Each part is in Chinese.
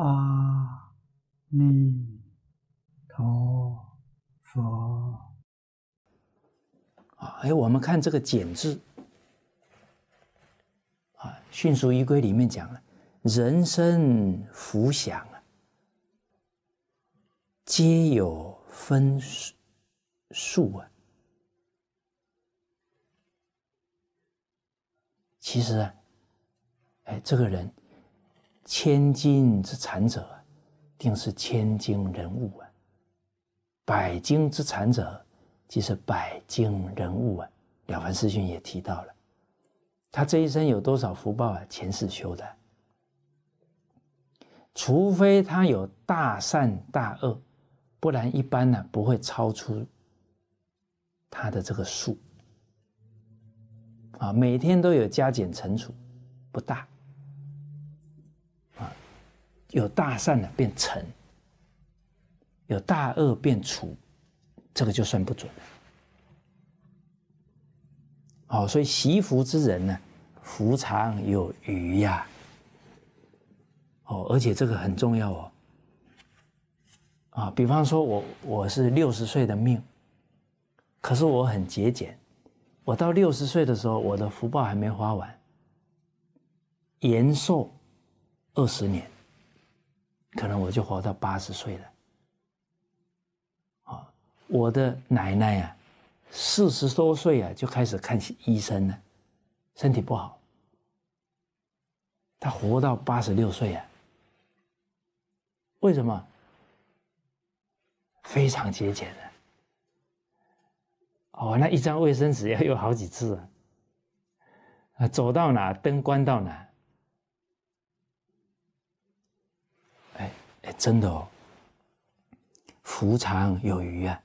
阿弥陀佛。啊，哎，我们看这个“简”字，啊，《训俗仪规》里面讲了，人生福享啊，皆有分数啊。其实啊，哎，这个人千金之产者，定是千金人物啊；百金之产者。即是百经人物啊，《了凡四训》也提到了，他这一生有多少福报啊？前世修的，除非他有大善大恶，不然一般呢不会超出他的这个数啊。每天都有加减乘除，不大。有大善的变成，有大恶变除。这个就算不准了。哦，所以习福之人呢，福长有余呀。哦，而且这个很重要哦。啊，比方说我我是六十岁的命，可是我很节俭，我到六十岁的时候，我的福报还没花完，延寿二十年，可能我就活到八十岁了。啊我的奶奶啊，四十多岁啊就开始看医生了，身体不好。她活到八十六岁啊，为什么？非常节俭的。哦，那一张卫生纸要用好几次啊，啊，走到哪灯关到哪。哎哎，真的哦，福长有余啊。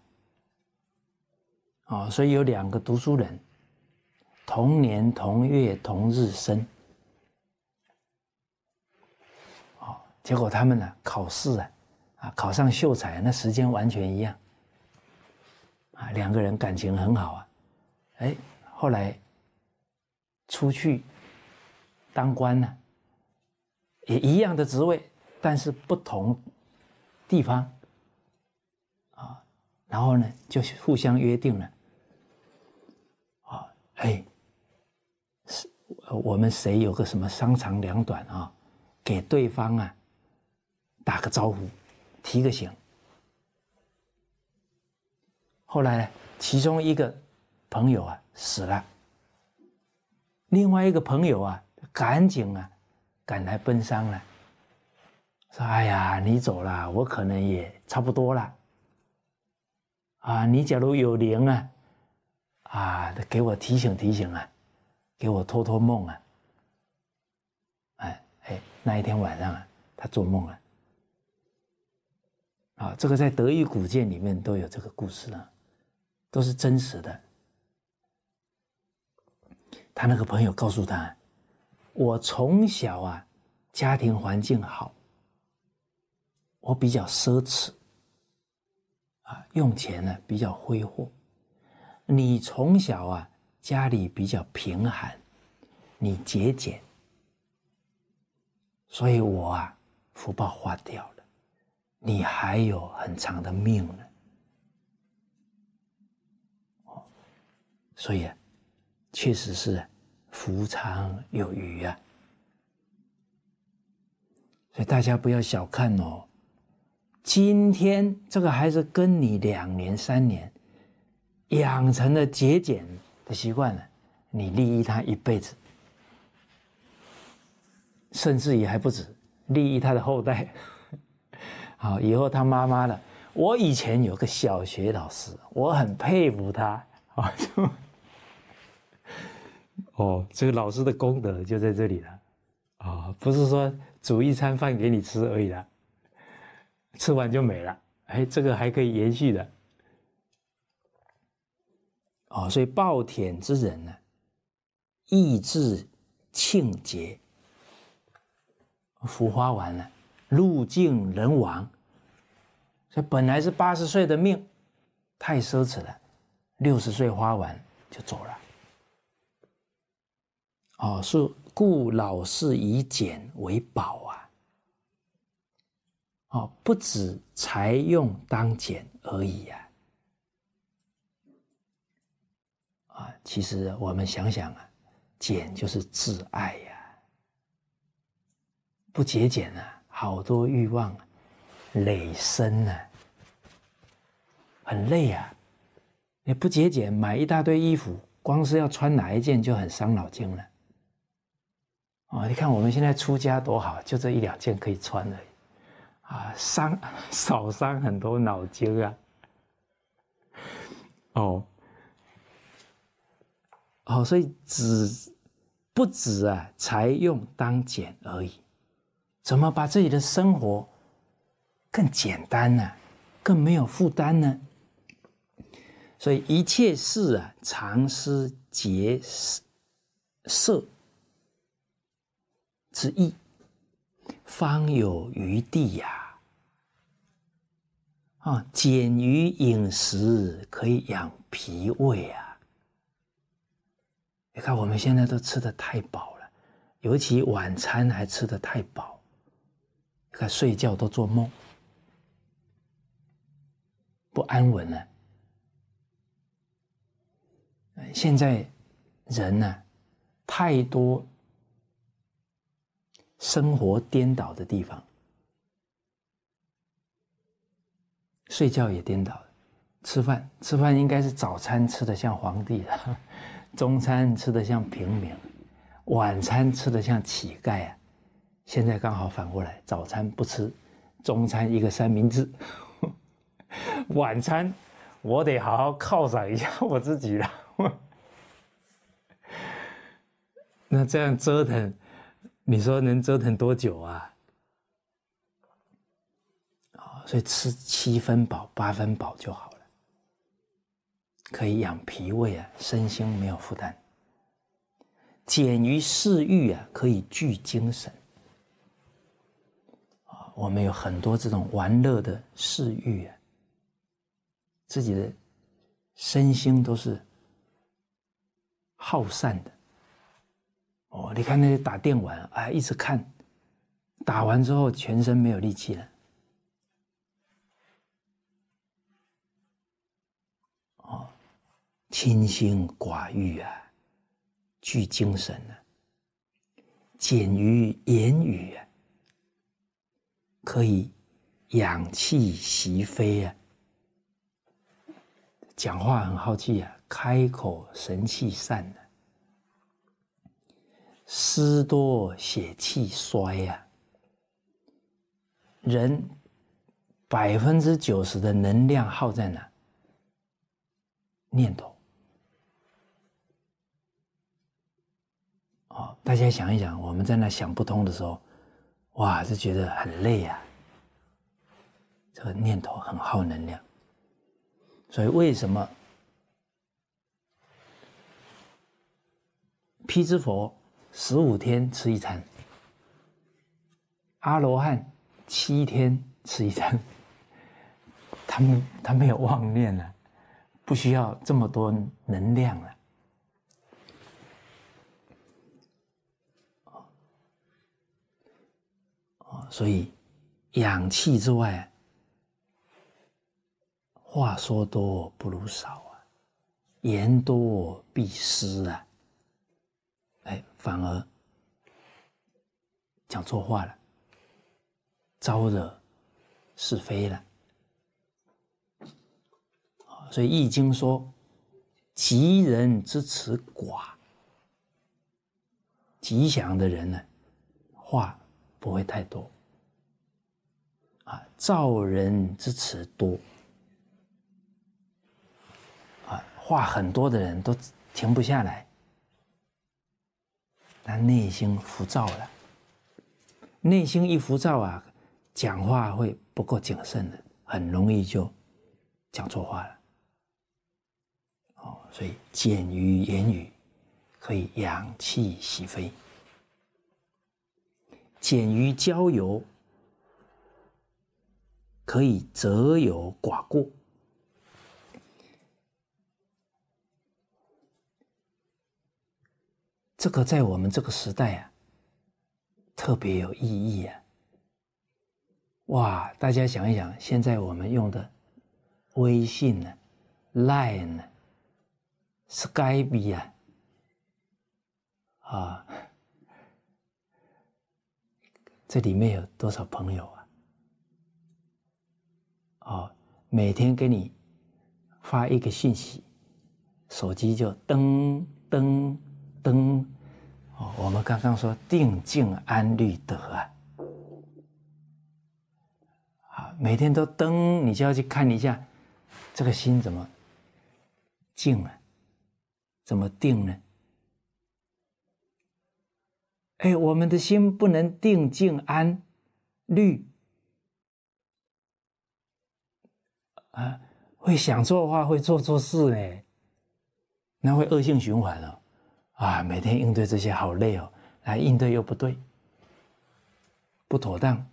哦，所以有两个读书人，同年同月同日生，哦，结果他们呢考试啊，啊考上秀才，那时间完全一样，啊两个人感情很好啊，哎后来出去当官呢，也一样的职位，但是不同地方，啊，然后呢就互相约定了。啊哎，是，我们谁有个什么商长两短啊？给对方啊打个招呼，提个醒。后来呢，其中一个朋友啊死了，另外一个朋友啊赶紧啊赶来奔丧了，说：“哎呀，你走了，我可能也差不多了。啊，你假如有灵啊。”啊，给我提醒提醒啊，给我托托梦啊。哎哎，那一天晚上啊，他做梦了。啊，这个在德语古鉴里面都有这个故事啊，都是真实的。他那个朋友告诉他，我从小啊，家庭环境好，我比较奢侈，啊，用钱呢比较挥霍。你从小啊，家里比较贫寒，你节俭，所以我啊，福报花掉了，你还有很长的命呢。所以啊，确实是福长有余啊。所以大家不要小看哦，今天这个孩子跟你两年三年。养成了节俭的习惯了，你利益他一辈子，甚至也还不止利益他的后代。好，以后他妈妈了。我以前有个小学老师，我很佩服他啊。哦，这个老师的功德就在这里了。啊，不是说煮一餐饭给你吃而已了，吃完就没了。哎，这个还可以延续的。哦，所以暴殄之人呢，意志庆节，福花完了，路尽人亡。所以本来是八十岁的命，太奢侈了，六十岁花完就走了。哦，是故老是以俭为宝啊。哦，不止财用当减而已呀！啊，其实我们想想啊，减就是自爱呀，不节俭啊，好多欲望累身啊，很累啊！你不节俭，买一大堆衣服，光是要穿哪一件就很伤脑筋了。哦，你看我们现在出家多好，就这一两件可以穿而已，啊，伤 少伤很多脑筋啊。哦，哦，所以只不止啊，才用当减而已。怎么把自己的生活更简单呢？更没有负担呢？所以一切事啊，常思节色。之意，方有余地呀！啊，减于饮食可以养脾胃啊！你看我们现在都吃的太饱了，尤其晚餐还吃的太饱，你看睡觉都做梦，不安稳了。现在人呢，太多。生活颠倒的地方，睡觉也颠倒吃饭吃饭应该是早餐吃的像皇帝的，中餐吃的像平民，晚餐吃的像乞丐啊！现在刚好反过来，早餐不吃，中餐一个三明治，晚餐我得好好犒赏一下 我自己了。那这样折腾。你说能折腾多久啊？啊，所以吃七分饱、八分饱就好了，可以养脾胃啊，身心没有负担。减于嗜欲啊，可以聚精神。啊，我们有很多这种玩乐的嗜欲啊，自己的身心都是耗散的。哦，你看那些打电玩，哎，一直看，打完之后全身没有力气了。哦，清心寡欲啊，聚精神啊，简于言语啊，可以养气息飞啊，讲话很好气啊，开口神气散的。思多血气衰呀，人百分之九十的能量耗在哪？念头。哦，大家想一想，我们在那想不通的时候，哇，就觉得很累呀。这个念头很耗能量，所以为什么辟支佛？十五天吃一餐，阿罗汉七天吃一餐，他们他没有妄念了，不需要这么多能量了。哦，所以氧气之外，话说多不如少啊，言多必失啊。哎，反而讲错话了，招惹是非了。所以《易经》说：“吉人之辞寡，吉祥的人呢，话不会太多；啊，造人之辞多，啊，话很多的人都停不下来。”他内心浮躁了，内心一浮躁啊，讲话会不够谨慎的，很容易就讲错话了。哦，所以简于言语，可以养气息飞；简于交友，可以择友寡过。这个在我们这个时代啊，特别有意义啊！哇，大家想一想，现在我们用的微信呢、Line 呢、Skype 啊，啊，这里面有多少朋友啊？哦，每天给你发一个信息，手机就噔噔噔。哦，我们刚刚说定静安虑得啊。每天都登，你就要去看一下，这个心怎么静了，怎么定呢？哎，我们的心不能定静安虑啊，会想错话，会做错事呢，那会恶性循环了啊！每天应对这些好累哦，来应对又不对，不妥当。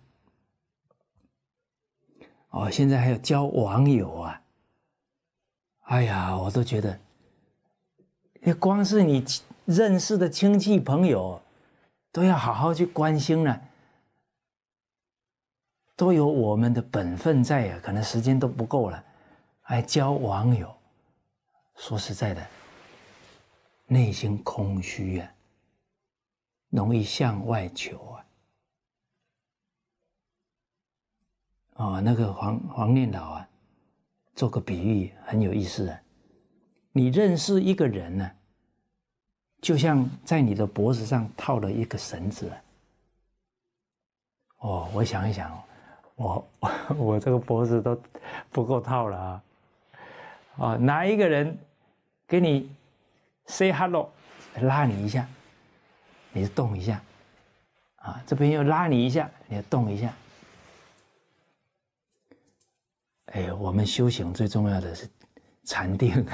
哦，现在还有交网友啊！哎呀，我都觉得，你光是你认识的亲戚朋友，都要好好去关心了，都有我们的本分在啊，可能时间都不够了，还交网友，说实在的，内心空虚啊，容易向外求啊。哦，那个黄黄念老啊，做个比喻很有意思啊。你认识一个人呢，就像在你的脖子上套了一个绳子。哦，我想一想，我 我这个脖子都不够套了啊。啊，哪一个人给你 say hello，拉你一下，你就动一下。啊，这边又拉你一下，你动一下。哎，我们修行最重要的是禅定，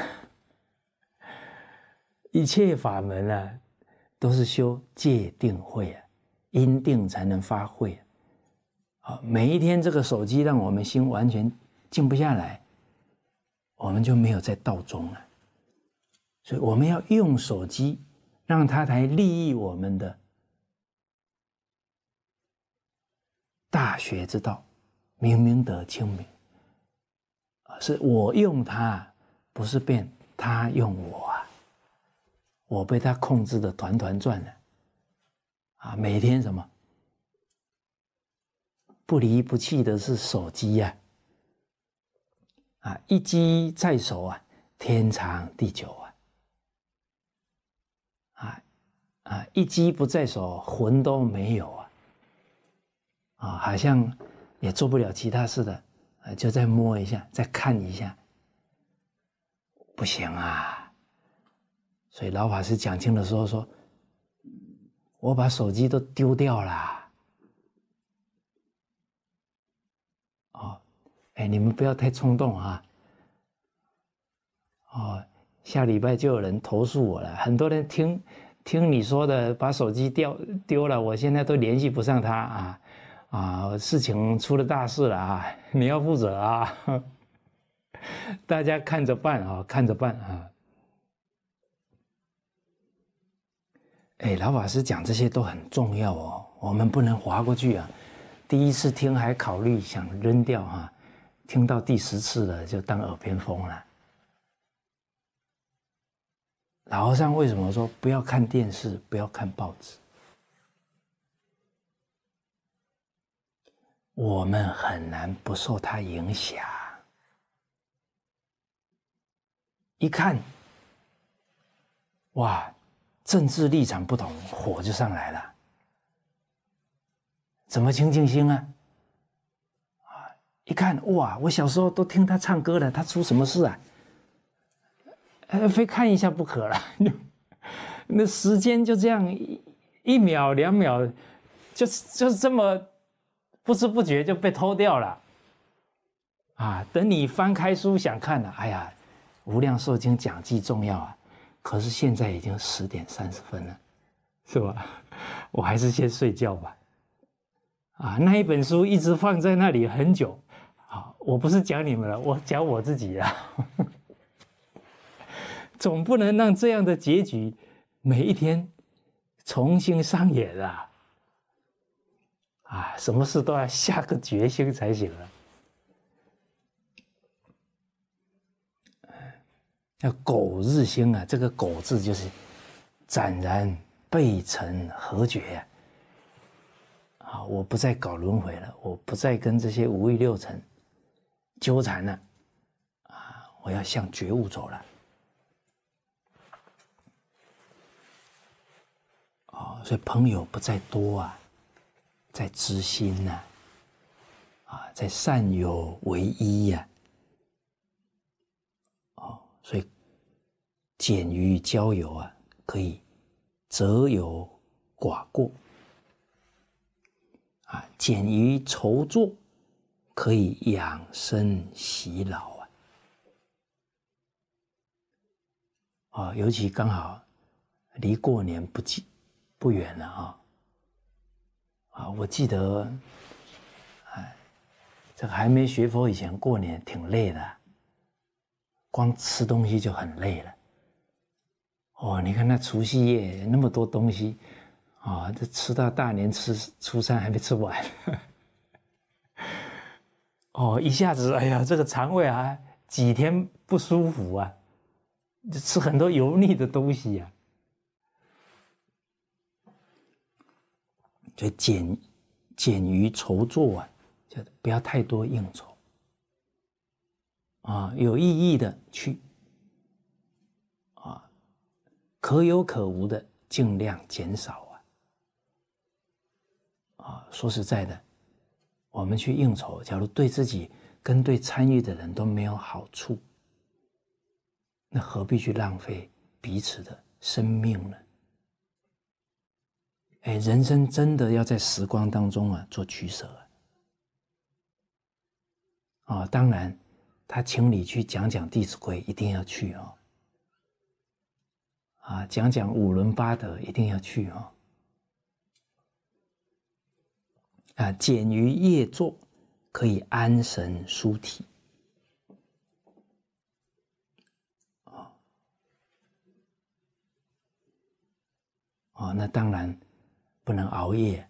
一切法门啊，都是修戒定慧啊，因定才能发慧啊。每一天这个手机让我们心完全静不下来，我们就没有在道中了。所以我们要用手机，让它来利益我们的大学之道，明明德清明。是我用它，不是变他用我啊！我被他控制的团团转了啊！每天什么不离不弃的是手机呀！啊，一机在手啊，天长地久！啊啊，一机不在手，魂都没有啊！啊，好像也做不了其他事的。啊就再摸一下，再看一下，不行啊！所以老法师讲经的时候说：“我把手机都丢掉了。”哦，哎，你们不要太冲动啊！哦，下礼拜就有人投诉我了，很多人听听你说的，把手机掉丢了，我现在都联系不上他啊。啊，事情出了大事了啊！你要负责啊！大家看着办啊，看着办啊！哎，老法师讲这些都很重要哦，我们不能划过去啊。第一次听还考虑想扔掉哈，听到第十次了就当耳边风了。老和尚为什么说不要看电视，不要看报纸？我们很难不受他影响。一看，哇，政治立场不同，火就上来了。怎么清净心啊？啊，一看，哇，我小时候都听他唱歌了，他出什么事啊？非看一下不可了。那时间就这样一一秒两秒，就是就这么。不知不觉就被偷掉了，啊！等你翻开书想看了，哎呀，《无量寿经》讲记重要啊！可是现在已经十点三十分了，是吧？我还是先睡觉吧。啊，那一本书一直放在那里很久，啊，我不是讲你们了，我讲我自己啊。总不能让这样的结局每一天重新上演啊！啊，什么事都要下个决心才行了。要苟日新啊，这个“苟”字就是斩然背成何绝！啊，我不再搞轮回了，我不再跟这些五欲六尘纠缠了，啊，我要向觉悟走了。哦，所以朋友不在多啊，在知心呐，啊，在善友为一呀。啊所以，简于交友啊，可以择友寡过；啊，简于筹作，可以养生洗老啊。啊，尤其刚好离过年不近不远了啊！啊，我记得，哎，这个还没学佛以前，过年挺累的。光吃东西就很累了，哦，你看那除夕夜那么多东西，啊，这吃到大年初初三还没吃完，哦，一下子，哎呀，这个肠胃啊几天不舒服啊，就吃很多油腻的东西呀，就减减于筹作啊，就不要太多应酬。啊，有意义的去，啊，可有可无的尽量减少啊。啊，说实在的，我们去应酬，假如对自己跟对参与的人都没有好处，那何必去浪费彼此的生命呢？哎，人生真的要在时光当中啊做取舍啊。啊，当然。他请你去讲讲《弟子规》，一定要去哦。啊，讲讲五伦八德，一定要去哦。啊，简于夜坐，可以安神舒体。啊，哦，那当然不能熬夜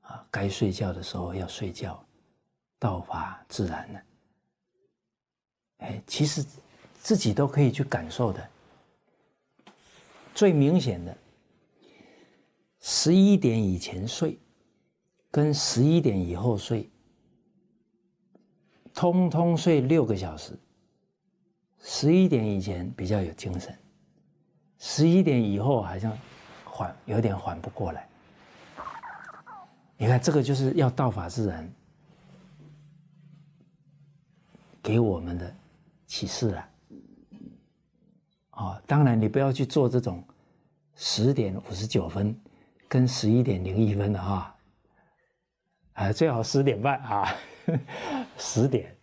啊，该睡觉的时候要睡觉，道法自然呢。哎，其实自己都可以去感受的。最明显的，十一点以前睡，跟十一点以后睡，通通睡六个小时。十一点以前比较有精神，十一点以后好像缓有点缓不过来。你看，这个就是要道法自然给我们的。启示了，哦，当然你不要去做这种十点五十九分跟十一点零一分的哈，啊，最好十点半啊，十点，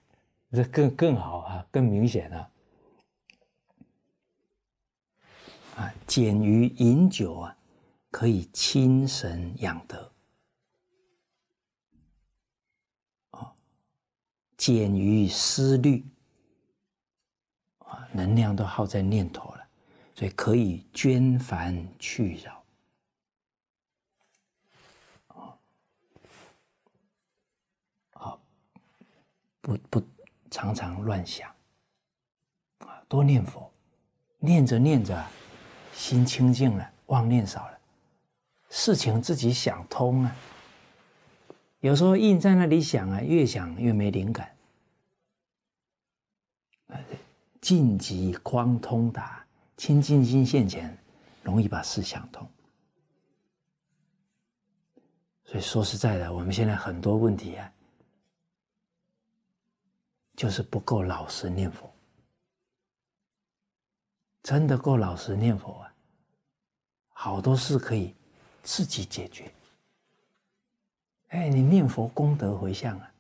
这更更好啊，更明显了，啊，减于饮酒啊，可以清神养德，减于思虑。啊能量都耗在念头了，所以可以捐烦去扰。啊，不不，常常乱想，啊，多念佛，念着念着，心清净了，妄念少了，事情自己想通啊。有时候硬在那里想啊，越想越没灵感。静极光通达，清净心现前，容易把事想通。所以说实在的，我们现在很多问题啊，就是不够老实念佛。真的够老实念佛啊，好多事可以自己解决。哎，你念佛功德回向啊，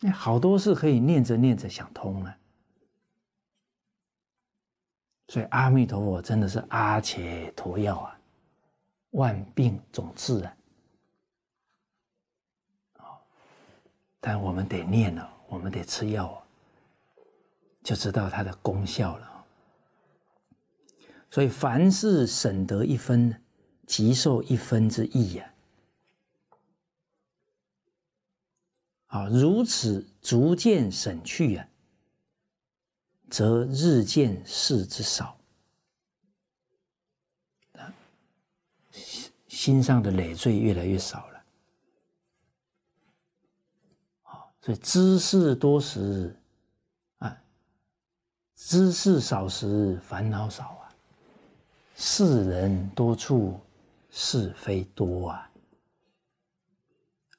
那好多事可以念着念着想通了。所以阿弥陀佛真的是阿且陀药啊，万病总治啊！但我们得念了，我们得吃药啊，就知道它的功效了。所以凡事省得一分，即受一分之益呀！啊，如此逐渐省去啊，则日渐事之少。心心上的累赘越来越少了。好，所以知事多时，啊，知事少时烦恼少啊，世人多处是非多啊，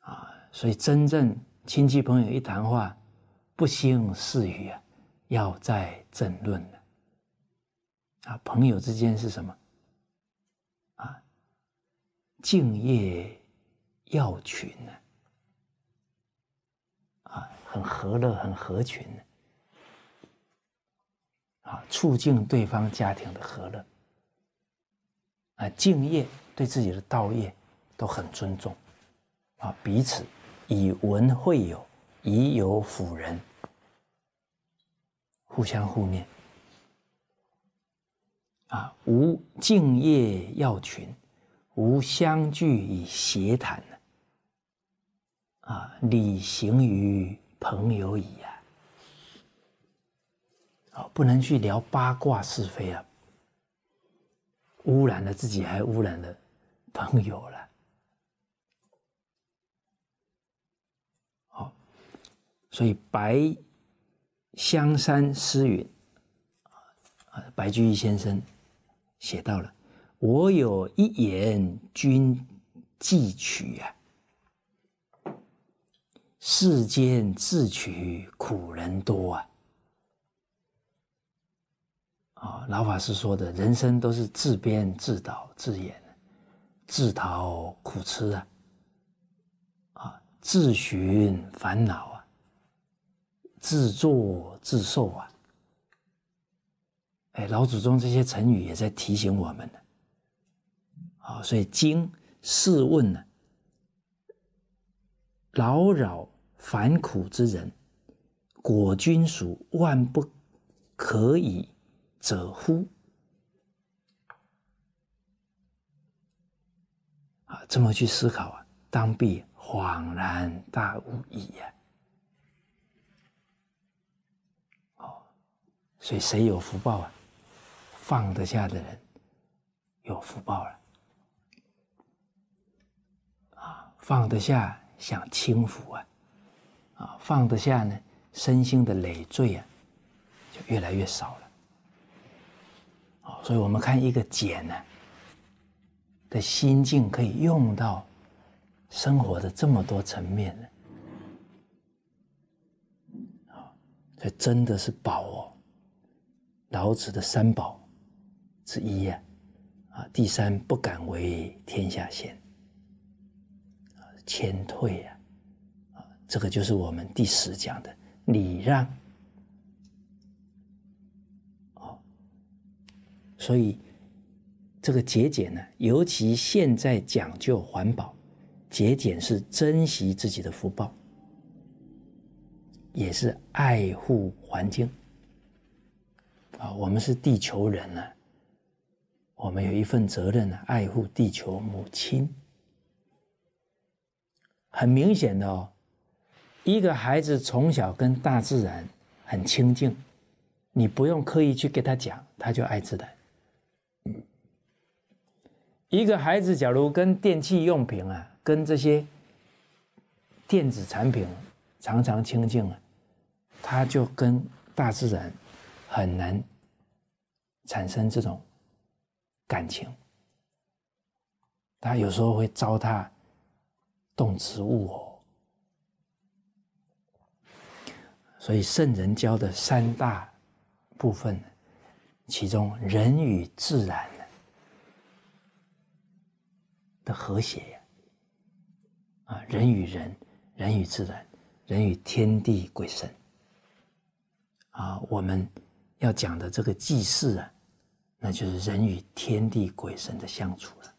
啊，所以真正亲戚朋友一谈话，不兴事语啊，要再争论了。啊，朋友之间是什么？啊敬业要群呢，啊，很和乐，很合群呢，啊，促进对方家庭的和乐，啊，敬业对自己的道业都很尊重，啊，彼此以文会友，以友辅仁，互相互念，啊，无敬业要群。无相聚以协谈？啊，礼行于朋友矣呀！啊，不能去聊八卦是非啊，污染了自己，还污染了朋友了。好，所以白香山诗云啊，白居易先生写到了。我有一言君记取啊，世间自取苦人多啊！啊，老法师说的，人生都是自编自导自演，自讨苦吃啊，啊，自寻烦恼啊，自作自受啊！哎，老祖宗这些成语也在提醒我们呢。啊，所以经试问呢，劳扰烦苦之人，果君属万不可以者乎？啊，这么去思考啊，当必恍然大悟矣呀！所以谁有福报啊？放得下的人有福报了。啊放得下，享清福啊！啊，放得下呢，身心的累赘啊，就越来越少了。啊，所以我们看一个简呢的心境，可以用到生活的这么多层面呢。啊，这真的是宝哦！老子的三宝之一呀，啊，第三不敢为天下先。谦退呀，啊，这个就是我们第十讲的礼让。哦，所以这个节俭呢，尤其现在讲究环保，节俭是珍惜自己的福报，也是爱护环境。啊，我们是地球人呢，我们有一份责任呢，爱护地球母亲。很明显的哦，一个孩子从小跟大自然很亲近，你不用刻意去给他讲，他就爱自然。一个孩子假如跟电器用品啊，跟这些电子产品常常亲近啊，他就跟大自然很难产生这种感情，他有时候会糟蹋。动植物哦，所以圣人教的三大部分，其中人与自然的和谐呀，啊，人与人，人与自然，人与天地鬼神，啊，我们要讲的这个祭祀啊，那就是人与天地鬼神的相处了。